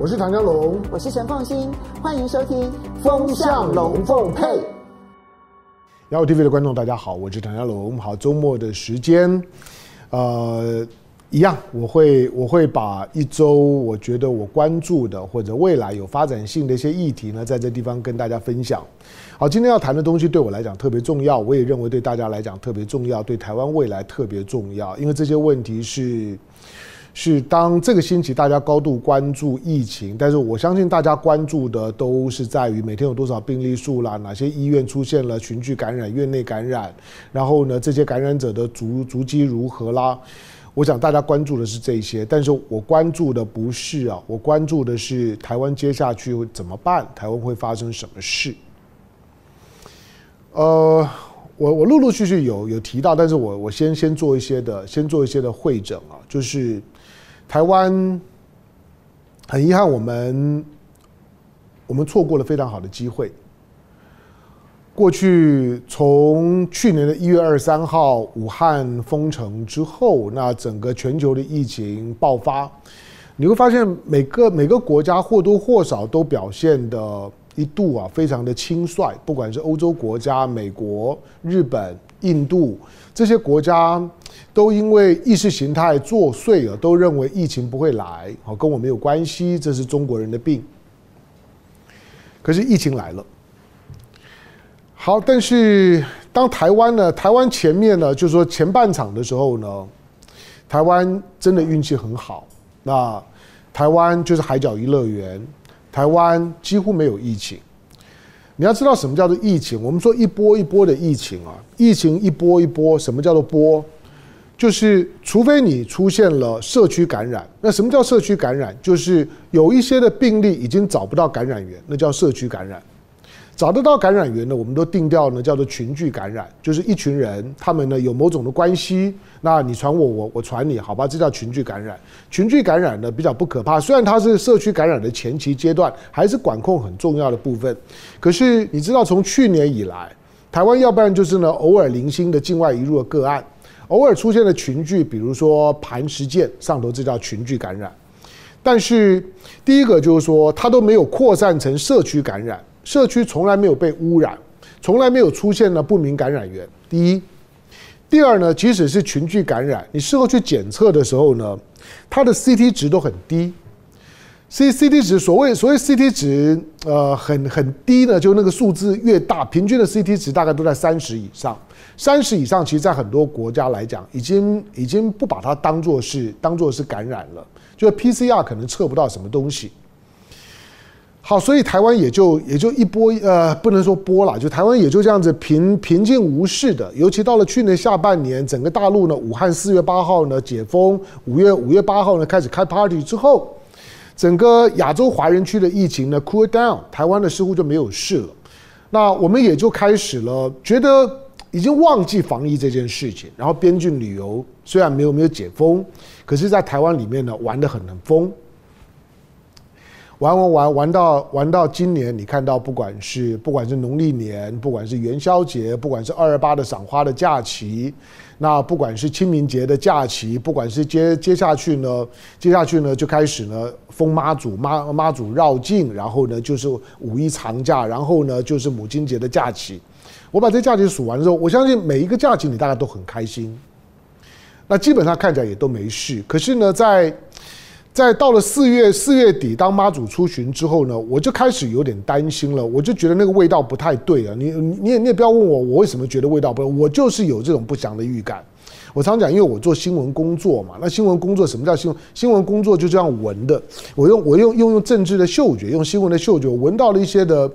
我是唐家龙，我是陈凤新，欢迎收听《风向龙凤配》。雅虎 TV 的观众，大家好，我是唐家龙。好，周末的时间，呃，一样，我会我会把一周我觉得我关注的或者未来有发展性的一些议题呢，在这地方跟大家分享。好，今天要谈的东西对我来讲特别重要，我也认为对大家来讲特别重要，对台湾未来特别重要，因为这些问题是。是当这个星期大家高度关注疫情，但是我相信大家关注的都是在于每天有多少病例数啦，哪些医院出现了群聚感染、院内感染，然后呢，这些感染者的足足迹如何啦？我想大家关注的是这些，但是我关注的不是啊，我关注的是台湾接下去怎么办？台湾会发生什么事？呃，我我陆陆续续有有提到，但是我我先先做一些的，先做一些的会诊啊，就是。台湾很遗憾，我们我们错过了非常好的机会。过去从去年的一月二十三号武汉封城之后，那整个全球的疫情爆发，你会发现每个每个国家或多或少都表现的一度啊非常的轻率，不管是欧洲国家、美国、日本、印度这些国家。都因为意识形态作祟了，都认为疫情不会来，好，跟我没有关系，这是中国人的病。可是疫情来了，好，但是当台湾呢，台湾前面呢，就是说前半场的时候呢，台湾真的运气很好，那台湾就是海角一乐园，台湾几乎没有疫情。你要知道什么叫做疫情？我们说一波一波的疫情啊，疫情一波一波，什么叫做波？就是，除非你出现了社区感染，那什么叫社区感染？就是有一些的病例已经找不到感染源，那叫社区感染。找得到感染源呢，我们都定调呢叫做群聚感染，就是一群人他们呢有某种的关系，那你传我，我我传你，好吧，这叫群聚感染。群聚感染呢比较不可怕，虽然它是社区感染的前期阶段，还是管控很重要的部分。可是你知道，从去年以来，台湾要不然就是呢偶尔零星的境外移入的个案。偶尔出现的群聚，比如说磐石舰上头，这叫群聚感染。但是第一个就是说，它都没有扩散成社区感染，社区从来没有被污染，从来没有出现了不明感染源。第一，第二呢，即使是群聚感染，你事后去检测的时候呢，它的 CT 值都很低。C CT 值，所谓所谓 CT 值，呃，很很低呢，就那个数字越大，平均的 CT 值大概都在三十以上。三十以上，其实，在很多国家来讲，已经已经不把它当做是当做是感染了，就 PCR 可能测不到什么东西。好，所以台湾也就也就一波，呃，不能说波了，就台湾也就这样子平平静无事的。尤其到了去年下半年，整个大陆呢，武汉四月八号呢解封，五月五月八号呢开始开 party 之后。整个亚洲华人区的疫情呢，cool down，台湾呢似乎就没有事了。那我们也就开始了，觉得已经忘记防疫这件事情。然后边境旅游虽然没有没有解封，可是在台湾里面呢玩得很很疯。玩玩玩玩到玩到今年，你看到不管是不管是农历年，不管是元宵节，不管是二二八的赏花的假期，那不管是清明节的假期，不管是接接下去呢，接下去呢就开始呢封妈祖妈妈祖绕境，然后呢就是五一长假，然后呢就是母亲节的假期。我把这假期数完之后，我相信每一个假期你大家都很开心。那基本上看起来也都没事，可是呢在。在到了四月四月底，当妈祖出巡之后呢，我就开始有点担心了。我就觉得那个味道不太对啊！你你也你也不要问我，我为什么觉得味道不对，我就是有这种不祥的预感。我常讲，因为我做新闻工作嘛，那新闻工作什么叫新闻？新闻工作就这样闻的。我用我用用用政治的嗅觉，用新闻的嗅觉，闻到了一些的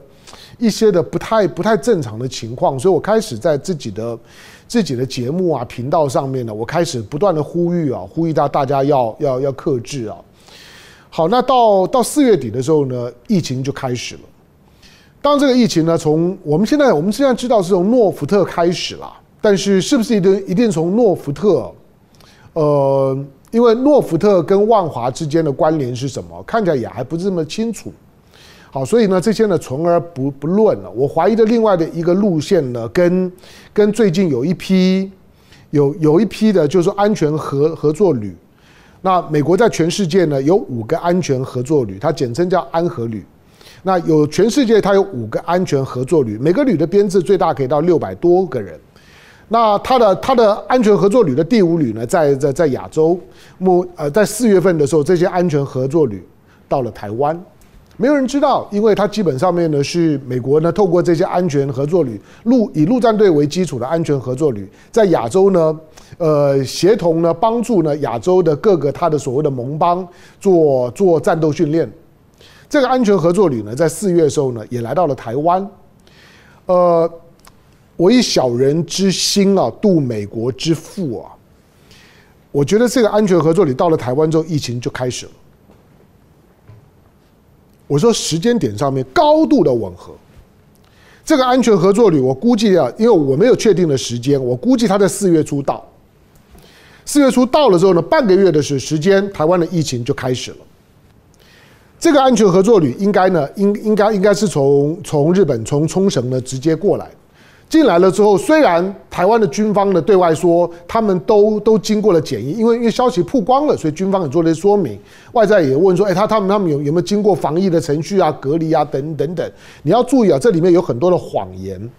一些的不太不太正常的情况，所以我开始在自己的。自己的节目啊，频道上面呢，我开始不断的呼吁啊，呼吁到大家要要要克制啊。好，那到到四月底的时候呢，疫情就开始了。当这个疫情呢，从我们现在我们现在知道是从诺福特开始了，但是是不是一定一定从诺福特？呃，因为诺福特跟万华之间的关联是什么？看起来也还不是这么清楚。好，所以呢，这些呢，存而不不论了。我怀疑的另外的一个路线呢，跟跟最近有一批有有一批的，就是安全合合作旅，那美国在全世界呢有五个安全合作旅，它简称叫安和旅。那有全世界它有五个安全合作旅，每个旅的编制最大可以到六百多个人。那它的它的安全合作旅的第五旅呢，在在在亚洲，目呃在四月份的时候，这些安全合作旅到了台湾。没有人知道，因为它基本上面呢是美国呢透过这些安全合作旅陆以陆战队为基础的安全合作旅，在亚洲呢，呃协同呢帮助呢亚洲的各个它的所谓的盟邦做做战斗训练。这个安全合作旅呢，在四月的时候呢，也来到了台湾。呃，我以小人之心啊度美国之腹啊，我觉得这个安全合作旅到了台湾之后，疫情就开始了。我说时间点上面高度的吻合，这个安全合作旅我估计啊，因为我没有确定的时间，我估计他在四月初到。四月初到了之后呢，半个月的时时间，台湾的疫情就开始了。这个安全合作旅应该呢，应应该应该是从从日本从冲绳呢直接过来。进来了之后，虽然台湾的军方呢对外说他们都都经过了检疫，因为因为消息曝光了，所以军方也做了一些说明。外在也问说，哎，他他们他们有有没有经过防疫的程序啊、隔离啊等等等。你要注意啊，这里面有很多的谎言。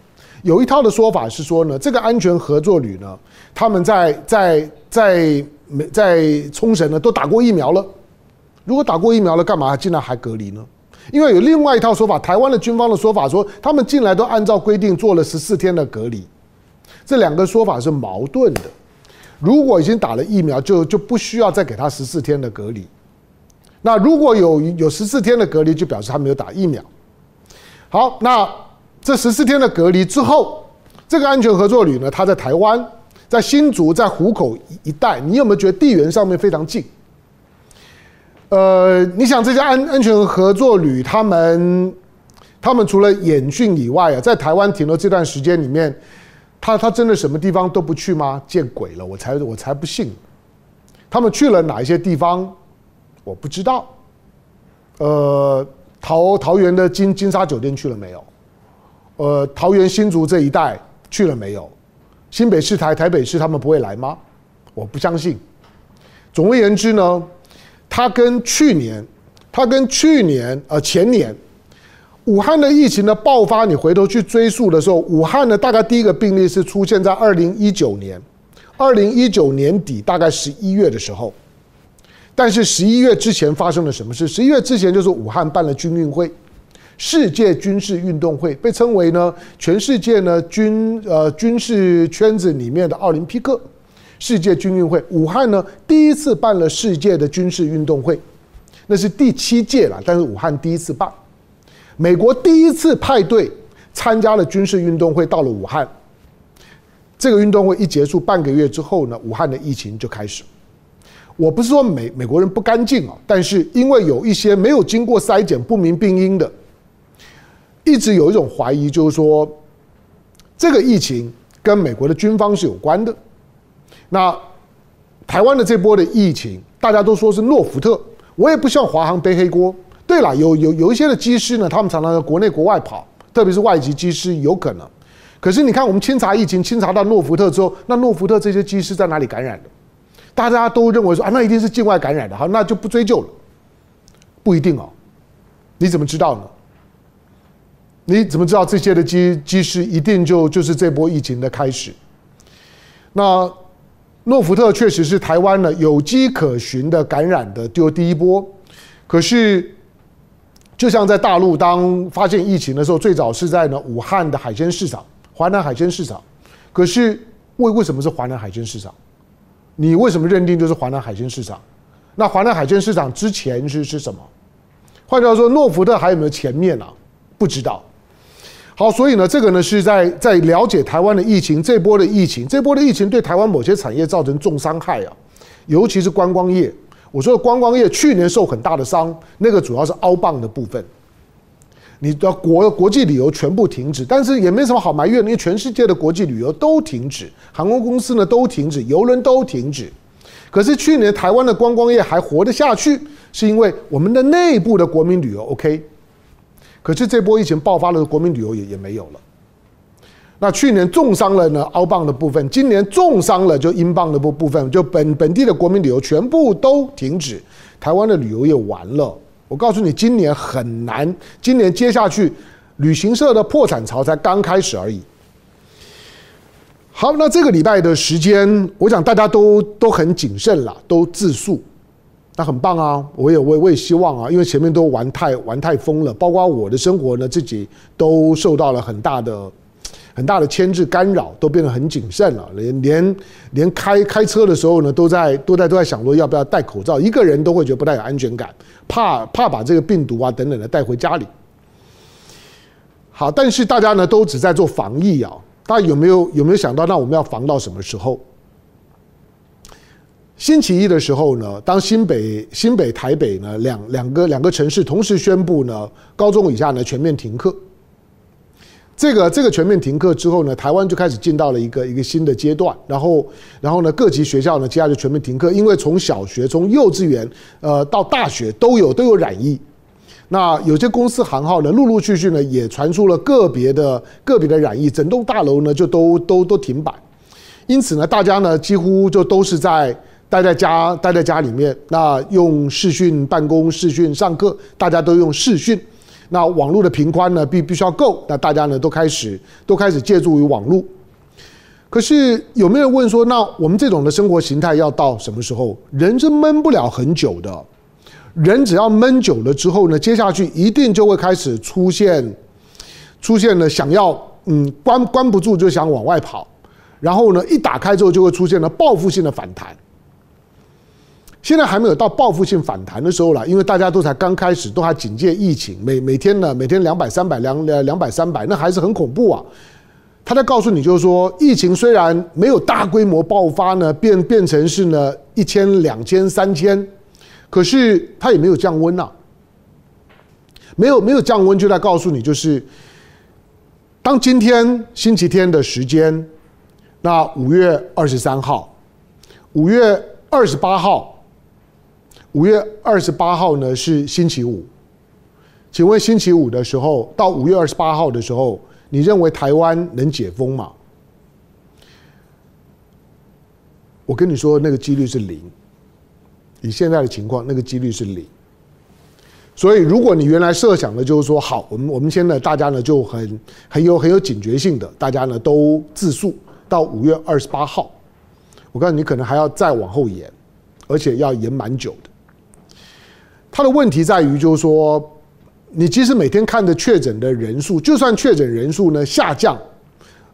有一套的说法是说呢，这个安全合作旅呢，他们在在在美在冲绳呢都打过疫苗了。如果打过疫苗了，干嘛进来还隔离呢？因为有另外一套说法，台湾的军方的说法说，他们进来都按照规定做了十四天的隔离，这两个说法是矛盾的。如果已经打了疫苗，就就不需要再给他十四天的隔离。那如果有有十四天的隔离，就表示他没有打疫苗。好，那这十四天的隔离之后，这个安全合作旅呢，他在台湾，在新竹，在湖口一带，你有没有觉得地缘上面非常近？呃，你想这些安安全合作旅，他们他们除了演训以外啊，在台湾停留这段时间里面，他他真的什么地方都不去吗？见鬼了，我才我才不信。他们去了哪一些地方？我不知道。呃，桃桃园的金金沙酒店去了没有？呃，桃园新竹这一带去了没有？新北市台台北市他们不会来吗？我不相信。总而言之呢。它跟去年，它跟去年呃前年，武汉的疫情的爆发，你回头去追溯的时候，武汉呢大概第一个病例是出现在二零一九年，二零一九年底大概十一月的时候，但是十一月之前发生了什么事？十一月之前就是武汉办了军运会，世界军事运动会，被称为呢全世界呢军呃军事圈子里面的奥林匹克。世界军运会，武汉呢第一次办了世界的军事运动会，那是第七届了，但是武汉第一次办。美国第一次派队参加了军事运动会，到了武汉。这个运动会一结束半个月之后呢，武汉的疫情就开始。我不是说美美国人不干净啊，但是因为有一些没有经过筛检不明病因的，一直有一种怀疑，就是说这个疫情跟美国的军方是有关的。那台湾的这波的疫情，大家都说是诺福特，我也不希望华航背黑锅。对了，有有有一些的机师呢，他们常常在国内国外跑，特别是外籍机师有可能。可是你看，我们清查疫情，清查到诺福特之后，那诺福特这些机师在哪里感染的？大家都认为说啊，那一定是境外感染的，好，那就不追究了。不一定哦，你怎么知道呢？你怎么知道这些的机机师一定就就是这波疫情的开始？那？诺福特确实是台湾呢有机可循的感染的丢第一波，可是就像在大陆当发现疫情的时候，最早是在呢武汉的海鲜市场，华南海鲜市场。可是为为什么是华南海鲜市场？你为什么认定就是华南海鲜市场？那华南海鲜市场之前是是什么？换句话说，诺福特还有没有前面啊？不知道。好，所以呢，这个呢是在在了解台湾的疫情，这波的疫情，这波的疫情对台湾某些产业造成重伤害啊，尤其是观光业。我说的观光业去年受很大的伤，那个主要是凹棒的部分。你的国国际旅游全部停止，但是也没什么好埋怨，因为全世界的国际旅游都停止，航空公司呢都停止，邮轮都停止。可是去年台湾的观光业还活得下去，是因为我们的内部的国民旅游 OK。可是这波疫情爆发了，国民旅游也也没有了。那去年重伤了呢，澳镑的部分，今年重伤了就英镑的部部分，就本本地的国民旅游全部都停止，台湾的旅游业完了。我告诉你，今年很难，今年接下去旅行社的破产潮才刚开始而已。好，那这个礼拜的时间，我想大家都都很谨慎了，都自述，那很棒啊！我也我也我也希望啊，因为前面都玩太玩太疯了，包括我的生活呢，自己都受到了很大的。很大的牵制干扰，都变得很谨慎了。连连连开开车的时候呢，都在都在都在想说要不要戴口罩。一个人都会觉得不太有安全感，怕怕把这个病毒啊等等的带回家里。好，但是大家呢都只在做防疫啊。大家有没有有没有想到，那我们要防到什么时候？星期一的时候呢，当新北新北台北呢两两个两个城市同时宣布呢，高中以下呢全面停课。这个这个全面停课之后呢，台湾就开始进到了一个一个新的阶段，然后然后呢，各级学校呢，接下来就全面停课，因为从小学从幼稚园呃到大学都有都有染疫，那有些公司行号呢，陆陆续续呢也传出了个别的个别的染疫，整栋大楼呢就都都都停摆，因此呢，大家呢几乎就都是在待在家待在家里面，那用视讯办公、视讯上课，大家都用视讯。那网络的频宽呢，必必须要够，那大家呢都开始都开始借助于网络。可是有没有问说，那我们这种的生活形态要到什么时候？人是闷不了很久的，人只要闷久了之后呢，接下去一定就会开始出现出现了想要嗯关关不住就想往外跑，然后呢一打开之后就会出现了报复性的反弹。现在还没有到报复性反弹的时候了，因为大家都才刚开始，都还警戒疫情，每每天呢，每天两百三百两两两百三百，那还是很恐怖啊。他在告诉你，就是说，疫情虽然没有大规模爆发呢，变变成是呢一千两千三千，可是它也没有降温呐，没有没有降温，就在告诉你，就是当今天星期天的时间，那五月二十三号，五月二十八号。五月二十八号呢是星期五，请问星期五的时候到五月二十八号的时候，你认为台湾能解封吗？我跟你说，那个几率是零。以现在的情况，那个几率是零。所以，如果你原来设想的就是说，好，我们我们现在大家呢就很很有很有警觉性的，大家呢都自述到五月二十八号。我告诉你，你可能还要再往后延，而且要延蛮久的。它的问题在于，就是说，你即使每天看的确诊的人数，就算确诊人数呢下降，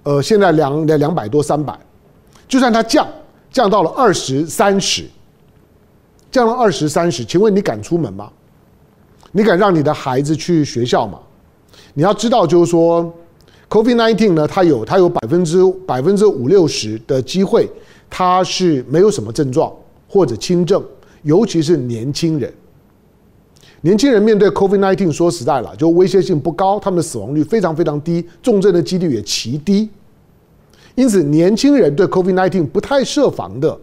呃，现在两两两百多三百，就算它降降到了二十三十，降了二十三十，请问你敢出门吗？你敢让你的孩子去学校吗？你要知道，就是说，Covid nineteen 呢，它有它有百分之百分之五六十的机会，它是没有什么症状或者轻症，尤其是年轻人。年轻人面对 COVID-19，说实在了，就威胁性不高，他们的死亡率非常非常低，重症的几率也极低。因此，年轻人对 COVID-19 不太设防的。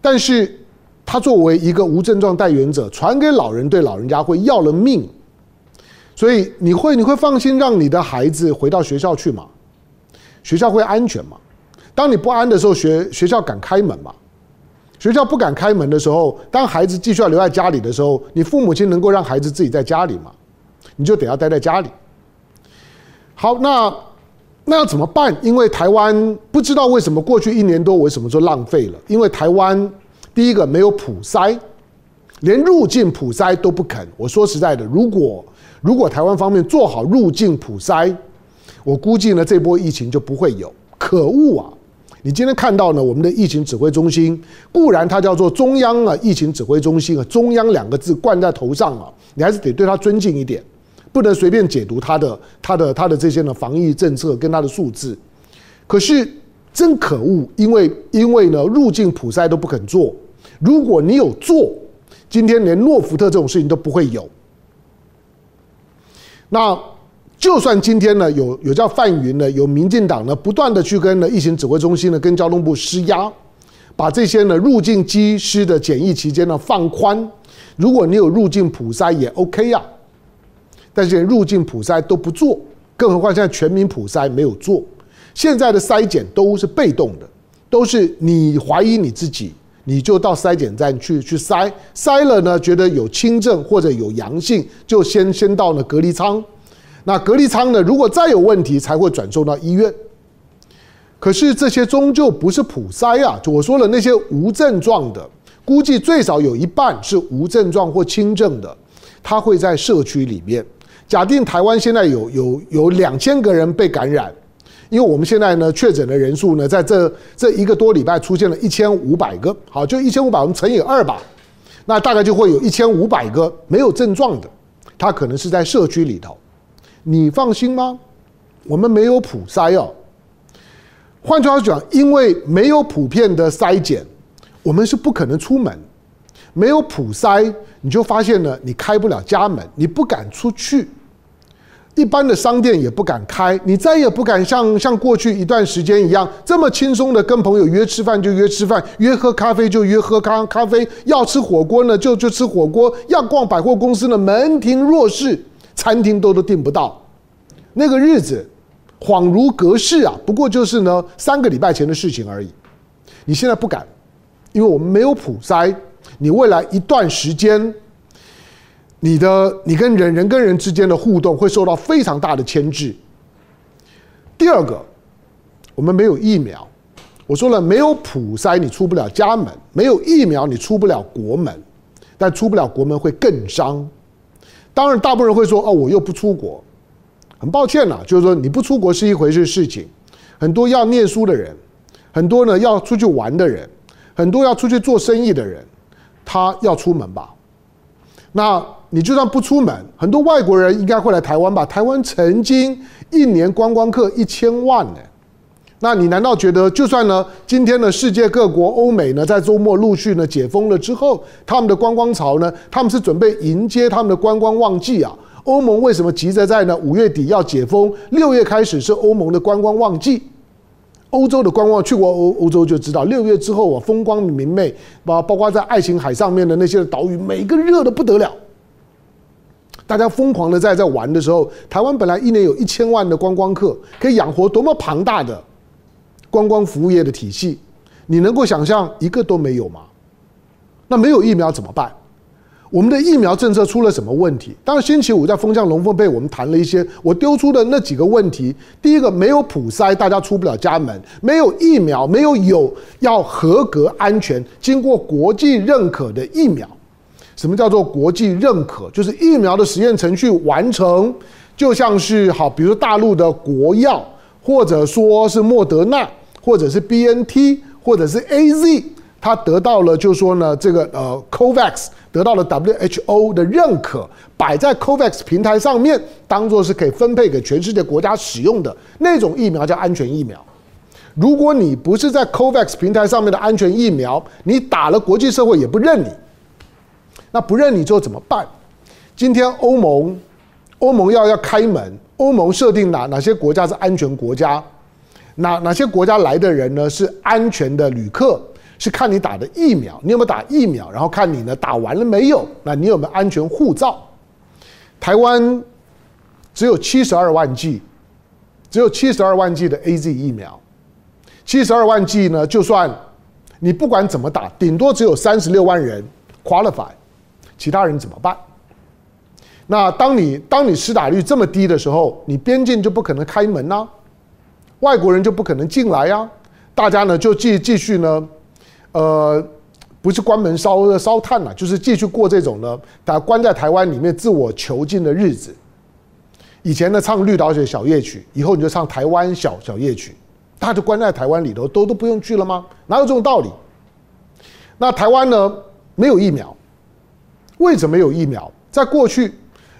但是，他作为一个无症状带源者，传给老人，对老人家会要了命。所以，你会你会放心让你的孩子回到学校去吗？学校会安全吗？当你不安的时候，学学校敢开门吗？学校不敢开门的时候，当孩子继续要留在家里的时候，你父母亲能够让孩子自己在家里吗？你就得要待在家里。好，那那要怎么办？因为台湾不知道为什么过去一年多为什么就浪费了？因为台湾第一个没有普筛，连入境普筛都不肯。我说实在的，如果如果台湾方面做好入境普筛，我估计呢这波疫情就不会有。可恶啊！你今天看到呢？我们的疫情指挥中心固然它叫做中央啊，疫情指挥中心啊，中央两个字冠在头上啊，你还是得对他尊敬一点，不能随便解读他的、他的、他的这些呢防疫政策跟他的数字。可是真可恶，因为因为呢入境普筛都不肯做，如果你有做，今天连诺福特这种事情都不会有。那。就算今天呢，有有叫范云呢，有民进党呢，不断的去跟呢疫情指挥中心呢，跟交通部施压，把这些呢入境机师的检疫期间呢放宽。如果你有入境普筛也 OK 呀，但是入境普筛都不做，更何况现在全民普筛没有做。现在的筛检都是被动的，都是你怀疑你自己，你就到筛检站去去筛，筛了呢，觉得有轻症或者有阳性，就先先到了隔离舱。那隔离舱呢，如果再有问题，才会转送到医院。可是这些终究不是普筛啊！就我说了，那些无症状的，估计最少有一半是无症状或轻症的，它会在社区里面。假定台湾现在有有有两千个人被感染，因为我们现在呢确诊的人数呢，在这这一个多礼拜出现了一千五百个，好，就一千五百，我们乘以二吧，那大概就会有一千五百个没有症状的，他可能是在社区里头。你放心吗？我们没有普筛哦。换句话讲，因为没有普遍的筛检，我们是不可能出门。没有普筛，你就发现了，你开不了家门，你不敢出去，一般的商店也不敢开，你再也不敢像像过去一段时间一样，这么轻松的跟朋友约吃饭就约吃饭，约喝咖啡就约喝咖咖啡，要吃火锅呢就就吃火锅，要逛百货公司呢门庭若市，餐厅都都订不到，那个日子。恍如隔世啊！不过就是呢，三个礼拜前的事情而已。你现在不敢，因为我们没有普筛。你未来一段时间，你的你跟人人跟人之间的互动会受到非常大的牵制。第二个，我们没有疫苗。我说了，没有普筛，你出不了家门；没有疫苗，你出不了国门。但出不了国门会更伤。当然，大部分人会说：“哦，我又不出国。”很抱歉了，就是说你不出国是一回事事情，很多要念书的人，很多呢要出去玩的人，很多要出去做生意的人，他要出门吧？那你就算不出门，很多外国人应该会来台湾吧？台湾曾经一年观光客一千万呢，那你难道觉得就算呢今天呢世界各国欧美呢在周末陆续呢解封了之后，他们的观光潮呢，他们是准备迎接他们的观光旺季啊？欧盟为什么急着在呢？五月底要解封，六月开始是欧盟的观光旺季。欧洲的观光去过欧欧洲就知道，六月之后啊，风光明媚，包包括在爱琴海上面的那些岛屿，每个热得不得了。大家疯狂的在在玩的时候，台湾本来一年有一千万的观光客，可以养活多么庞大的观光服务业的体系，你能够想象一个都没有吗？那没有疫苗怎么办？我们的疫苗政策出了什么问题？当然，星期五在风向龙凤配，我们谈了一些。我丢出的那几个问题：第一个，没有普筛，大家出不了家门；没有疫苗，没有有要合格、安全、经过国际认可的疫苗。什么叫做国际认可？就是疫苗的实验程序完成，就像是好，比如说大陆的国药，或者说是莫德纳，或者是 BNT，或者是 AZ。它得到了，就是说呢，这个呃，COVAX 得到了 WHO 的认可，摆在 COVAX 平台上面，当做是可以分配给全世界国家使用的那种疫苗，叫安全疫苗。如果你不是在 COVAX 平台上面的安全疫苗，你打了，国际社会也不认你。那不认你之后怎么办？今天欧盟，欧盟要要开门，欧盟设定哪哪些国家是安全国家，哪哪些国家来的人呢是安全的旅客？是看你打的疫苗，你有没有打疫苗，然后看你呢打完了没有？那你有没有安全护照？台湾只有七十二万剂，只有七十二万剂的 AZ 疫苗，七十二万剂呢，就算你不管怎么打，顶多只有三十六万人 qualify，其他人怎么办？那当你当你施打率这么低的时候，你边境就不可能开门呐、外国人就不可能进来呀、大家呢就继继续呢。呃，不是关门烧烧炭了，就是继续过这种呢，大家关在台湾里面自我囚禁的日子。以前呢唱绿岛小夜曲，以后你就唱台湾小小夜曲，大家就关在台湾里头，都都不用去了吗？哪有这种道理？那台湾呢没有疫苗，为什么有疫苗？在过去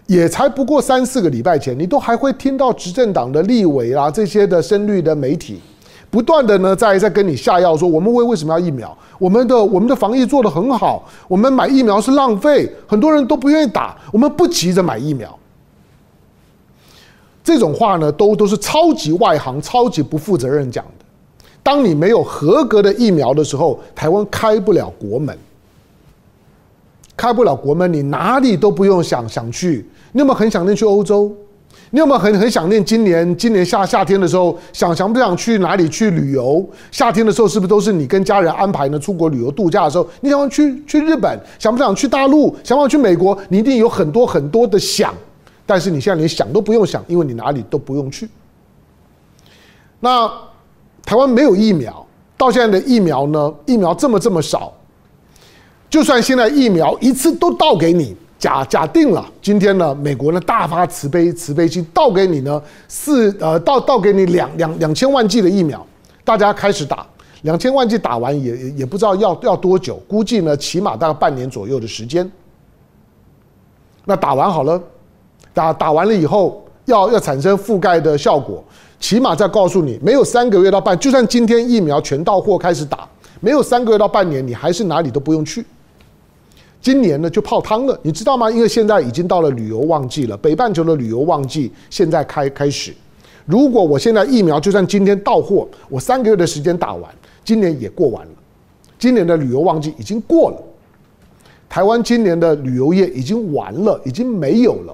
也才不过三四个礼拜前，你都还会听到执政党的立委啊这些的深绿的媒体。不断的呢，在在跟你下药，说我们为为什么要疫苗？我们的我们的防疫做得很好，我们买疫苗是浪费，很多人都不愿意打，我们不急着买疫苗。这种话呢，都都是超级外行、超级不负责任讲的。当你没有合格的疫苗的时候，台湾开不了国门，开不了国门，你哪里都不用想想去。你有没有很想念去欧洲？你有没有很很想念今年今年夏夏天的时候，想想不想去哪里去旅游？夏天的时候是不是都是你跟家人安排呢？出国旅游度假的时候，你想要去去日本，想不想去大陆？想不想去美国？你一定有很多很多的想，但是你现在连想都不用想，因为你哪里都不用去。那台湾没有疫苗，到现在的疫苗呢？疫苗这么这么少，就算现在疫苗一次都倒给你。假假定了，今天呢，美国呢大发慈悲慈悲心，倒给你呢四呃倒倒给你两两两千万剂的疫苗，大家开始打，两千万剂打完也也也不知道要要多久，估计呢起码大概半年左右的时间。那打完好了，打打完了以后要要产生覆盖的效果，起码再告诉你，没有三个月到半，就算今天疫苗全到货开始打，没有三个月到半年，你还是哪里都不用去。今年呢就泡汤了，你知道吗？因为现在已经到了旅游旺季了，北半球的旅游旺季现在开开始。如果我现在疫苗就算今天到货，我三个月的时间打完，今年也过完了。今年的旅游旺季已经过了，台湾今年的旅游业已经完了，已经没有了。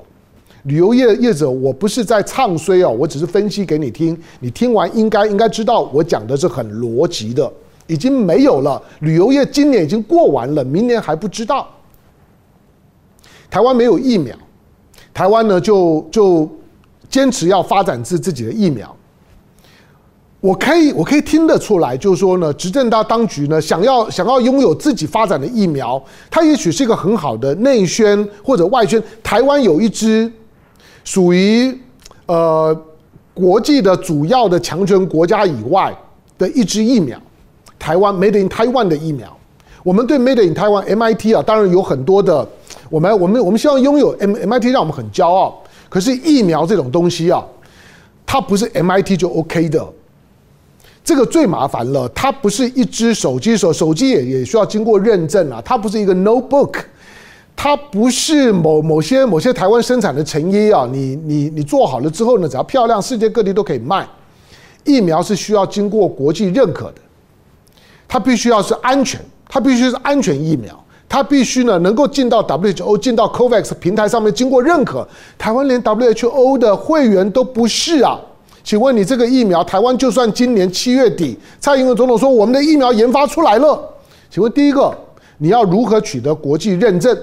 旅游业业者，我不是在唱衰哦，我只是分析给你听，你听完应该应该知道我讲的是很逻辑的，已经没有了。旅游业今年已经过完了，明年还不知道。台湾没有疫苗，台湾呢就就坚持要发展自自己的疫苗。我可以我可以听得出来，就是说呢，执政大当局呢想要想要拥有自己发展的疫苗，它也许是一个很好的内宣或者外宣。台湾有一支属于呃国际的主要的强权国家以外的一支疫苗，台湾 Made in Taiwan 的疫苗。我们对 Made in Taiwan MIT 啊，当然有很多的。我们我们我们希望拥有 M MIT，让我们很骄傲。可是疫苗这种东西啊，它不是 MIT 就 OK 的，这个最麻烦了。它不是一只手机，手手机也也需要经过认证啊。它不是一个 notebook，它不是某某些某些台湾生产的成衣啊。你你你做好了之后呢，只要漂亮，世界各地都可以卖。疫苗是需要经过国际认可的，它必须要是安全，它必须是安全疫苗。它必须呢能够进到 WHO、进到 COVAX 平台上面经过认可。台湾连 WHO 的会员都不是啊！请问你这个疫苗，台湾就算今年七月底，蔡英文总统说我们的疫苗研发出来了，请问第一个，你要如何取得国际认证？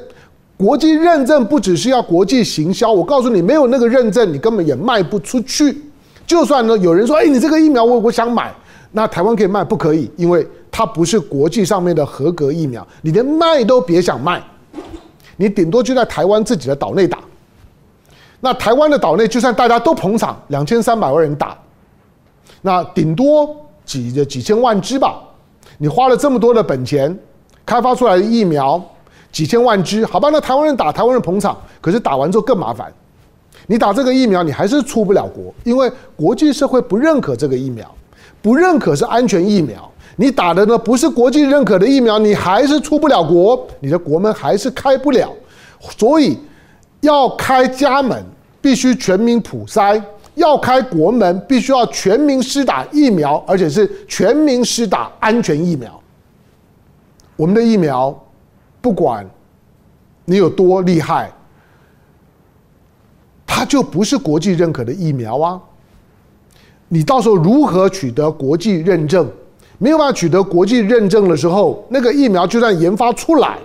国际认证不只是要国际行销，我告诉你，没有那个认证，你根本也卖不出去。就算呢有人说，哎，你这个疫苗我我想买。那台湾可以卖，不可以，因为它不是国际上面的合格疫苗，你连卖都别想卖，你顶多就在台湾自己的岛内打。那台湾的岛内，就算大家都捧场，两千三百万人打，那顶多几几千万支吧。你花了这么多的本钱，开发出来的疫苗几千万支，好吧？那台湾人打，台湾人捧场，可是打完之后更麻烦。你打这个疫苗，你还是出不了国，因为国际社会不认可这个疫苗。不认可是安全疫苗，你打的呢不是国际认可的疫苗，你还是出不了国，你的国门还是开不了。所以要开家门，必须全民普筛；要开国门，必须要全民施打疫苗，而且是全民施打安全疫苗。我们的疫苗，不管你有多厉害，它就不是国际认可的疫苗啊。你到时候如何取得国际认证？没有办法取得国际认证的时候，那个疫苗就算研发出来，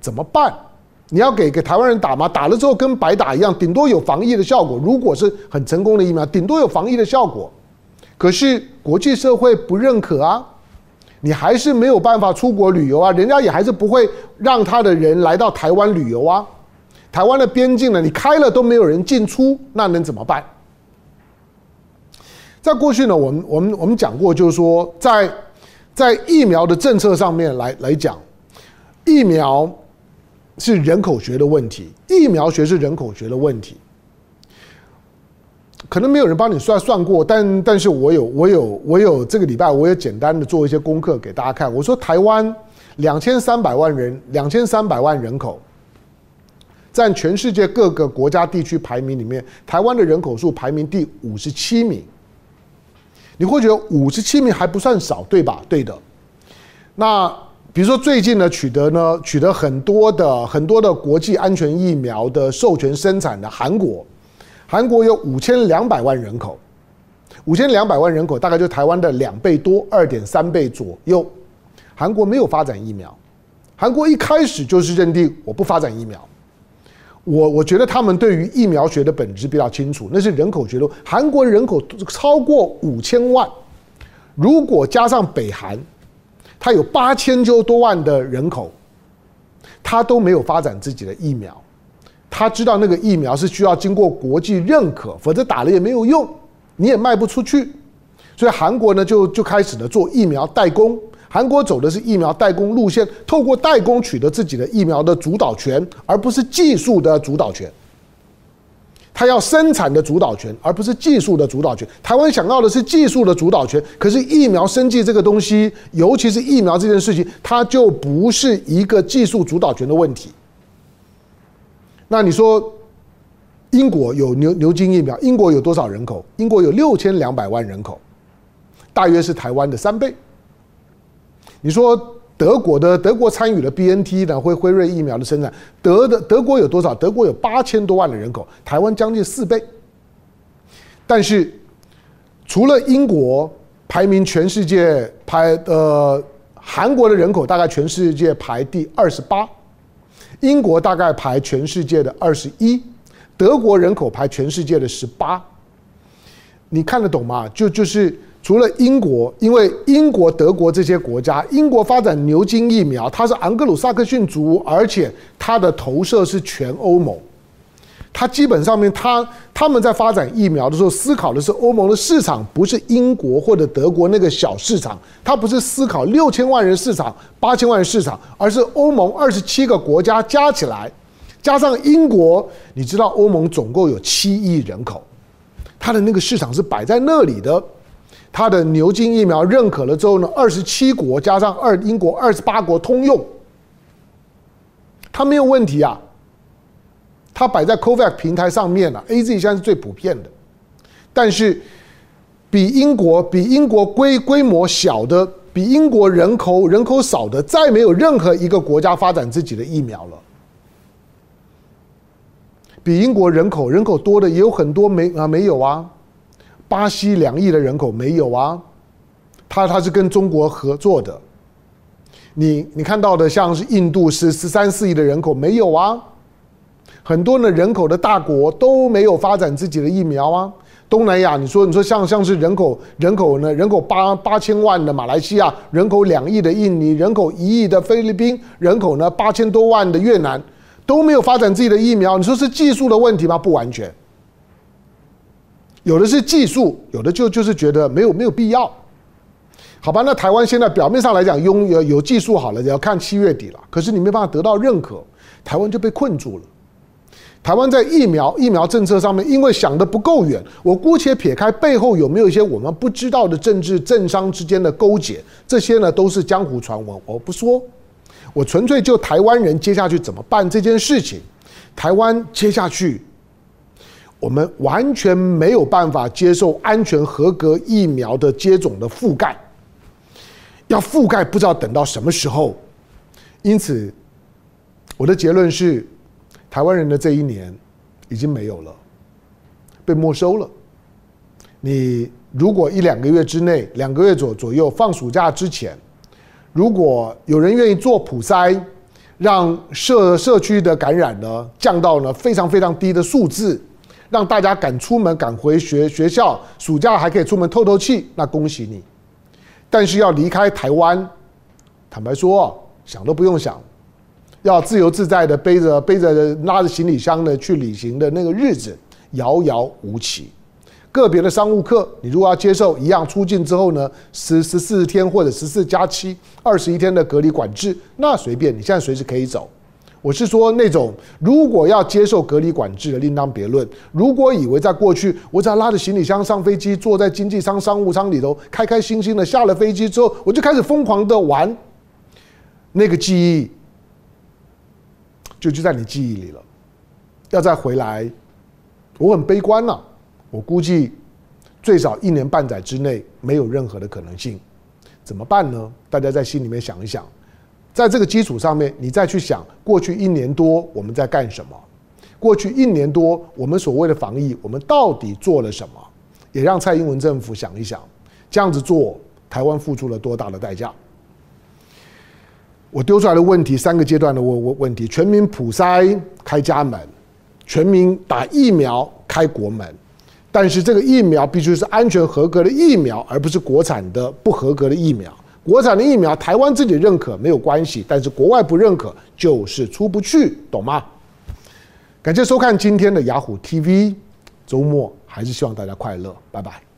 怎么办？你要给给台湾人打吗？打了之后跟白打一样，顶多有防疫的效果。如果是很成功的疫苗，顶多有防疫的效果。可是国际社会不认可啊，你还是没有办法出国旅游啊，人家也还是不会让他的人来到台湾旅游啊。台湾的边境呢，你开了都没有人进出，那能怎么办？在过去呢，我们我们我们讲过，就是说，在在疫苗的政策上面来来讲，疫苗是人口学的问题，疫苗学是人口学的问题。可能没有人帮你算算过，但但是我有我有我有这个礼拜我也简单的做一些功课给大家看。我说台湾两千三百万人，两千三百万人口，占全世界各个国家地区排名里面，台湾的人口数排名第五十七名。你会觉得五十七名还不算少，对吧？对的。那比如说最近呢，取得呢，取得很多的很多的国际安全疫苗的授权生产的韩国，韩国有五千两百万人口，五千两百万人口大概就台湾的两倍多，二点三倍左右。韩国没有发展疫苗，韩国一开始就是认定我不发展疫苗。我我觉得他们对于疫苗学的本质比较清楚，那是人口学的。韩国人口超过五千万，如果加上北韩，它有八千多万的人口，他都没有发展自己的疫苗。他知道那个疫苗是需要经过国际认可，否则打了也没有用，你也卖不出去。所以韩国呢就就开始了做疫苗代工。韩国走的是疫苗代工路线，透过代工取得自己的疫苗的主导权，而不是技术的主导权。他要生产的主导权，而不是技术的主导权。台湾想要的是技术的主导权，可是疫苗生计这个东西，尤其是疫苗这件事情，它就不是一个技术主导权的问题。那你说，英国有牛牛津疫苗，英国有多少人口？英国有六千两百万人口，大约是台湾的三倍。你说德国的德国参与了 BNT 呢，辉辉瑞疫苗的生产，德的德国有多少？德国有八千多万的人口，台湾将近四倍。但是除了英国排名全世界排呃，韩国的人口大概全世界排第二十八，英国大概排全世界的二十一，德国人口排全世界的十八。你看得懂吗？就就是。除了英国，因为英国、德国这些国家，英国发展牛津疫苗，它是昂格鲁萨克逊族，而且它的投射是全欧盟。它基本上面，它他们在发展疫苗的时候，思考的是欧盟的市场，不是英国或者德国那个小市场。它不是思考六千万人市场、八千万人市场，而是欧盟二十七个国家加起来，加上英国，你知道欧盟总共有七亿人口，它的那个市场是摆在那里的。它的牛津疫苗认可了之后呢，二十七国加上二英国二十八国通用，它没有问题啊。它摆在 COVAX 平台上面了，AZ 现在是最普遍的，但是比英国比英国规规模小的，比英国人口人口少的，再没有任何一个国家发展自己的疫苗了。比英国人口人口多的也有很多没啊没有啊。巴西两亿的人口没有啊，他他是跟中国合作的。你你看到的像是印度是十三四亿的人口没有啊，很多呢人口的大国都没有发展自己的疫苗啊。东南亚你说你说像像是人口人口呢人口八八千万的马来西亚，人口两亿的印尼，人口一亿的菲律宾，人口呢八千多万的越南都没有发展自己的疫苗，你说是技术的问题吗？不完全。有的是技术，有的就就是觉得没有没有必要，好吧？那台湾现在表面上来讲拥有有技术好了，也要看七月底了。可是你没办法得到认可，台湾就被困住了。台湾在疫苗疫苗政策上面，因为想得不够远，我姑且撇开背后有没有一些我们不知道的政治政商之间的勾结，这些呢都是江湖传闻，我不说。我纯粹就台湾人接下去怎么办这件事情，台湾接下去。我们完全没有办法接受安全合格疫苗的接种的覆盖，要覆盖不知道等到什么时候。因此，我的结论是，台湾人的这一年已经没有了，被没收了。你如果一两个月之内，两个月左左右放暑假之前，如果有人愿意做普筛，让社社区的感染呢降到呢非常非常低的数字。让大家敢出门、敢回学学校，暑假还可以出门透透气，那恭喜你。但是要离开台湾，坦白说，想都不用想，要自由自在的背着背着拉着行李箱的去旅行的那个日子，遥遥无期。个别的商务客，你如果要接受，一样出境之后呢，十十四天或者十四加七二十一天的隔离管制，那随便，你现在随时可以走。我是说，那种如果要接受隔离管制的，另当别论。如果以为在过去，我只要拉着行李箱上飞机，坐在经济舱商务舱里头，开开心心的下了飞机之后，我就开始疯狂的玩，那个记忆就就在你记忆里了。要再回来，我很悲观了。我估计最少一年半载之内没有任何的可能性。怎么办呢？大家在心里面想一想。在这个基础上面，你再去想过去一年多我们在干什么？过去一年多我们所谓的防疫，我们到底做了什么？也让蔡英文政府想一想，这样子做，台湾付出了多大的代价？我丢出来的问题，三个阶段的问问问题：全民普筛开家门，全民打疫苗开国门。但是这个疫苗必须是安全合格的疫苗，而不是国产的不合格的疫苗。国产的疫苗，台湾自己认可没有关系，但是国外不认可就是出不去，懂吗？感谢收看今天的雅虎 TV，周末还是希望大家快乐，拜拜。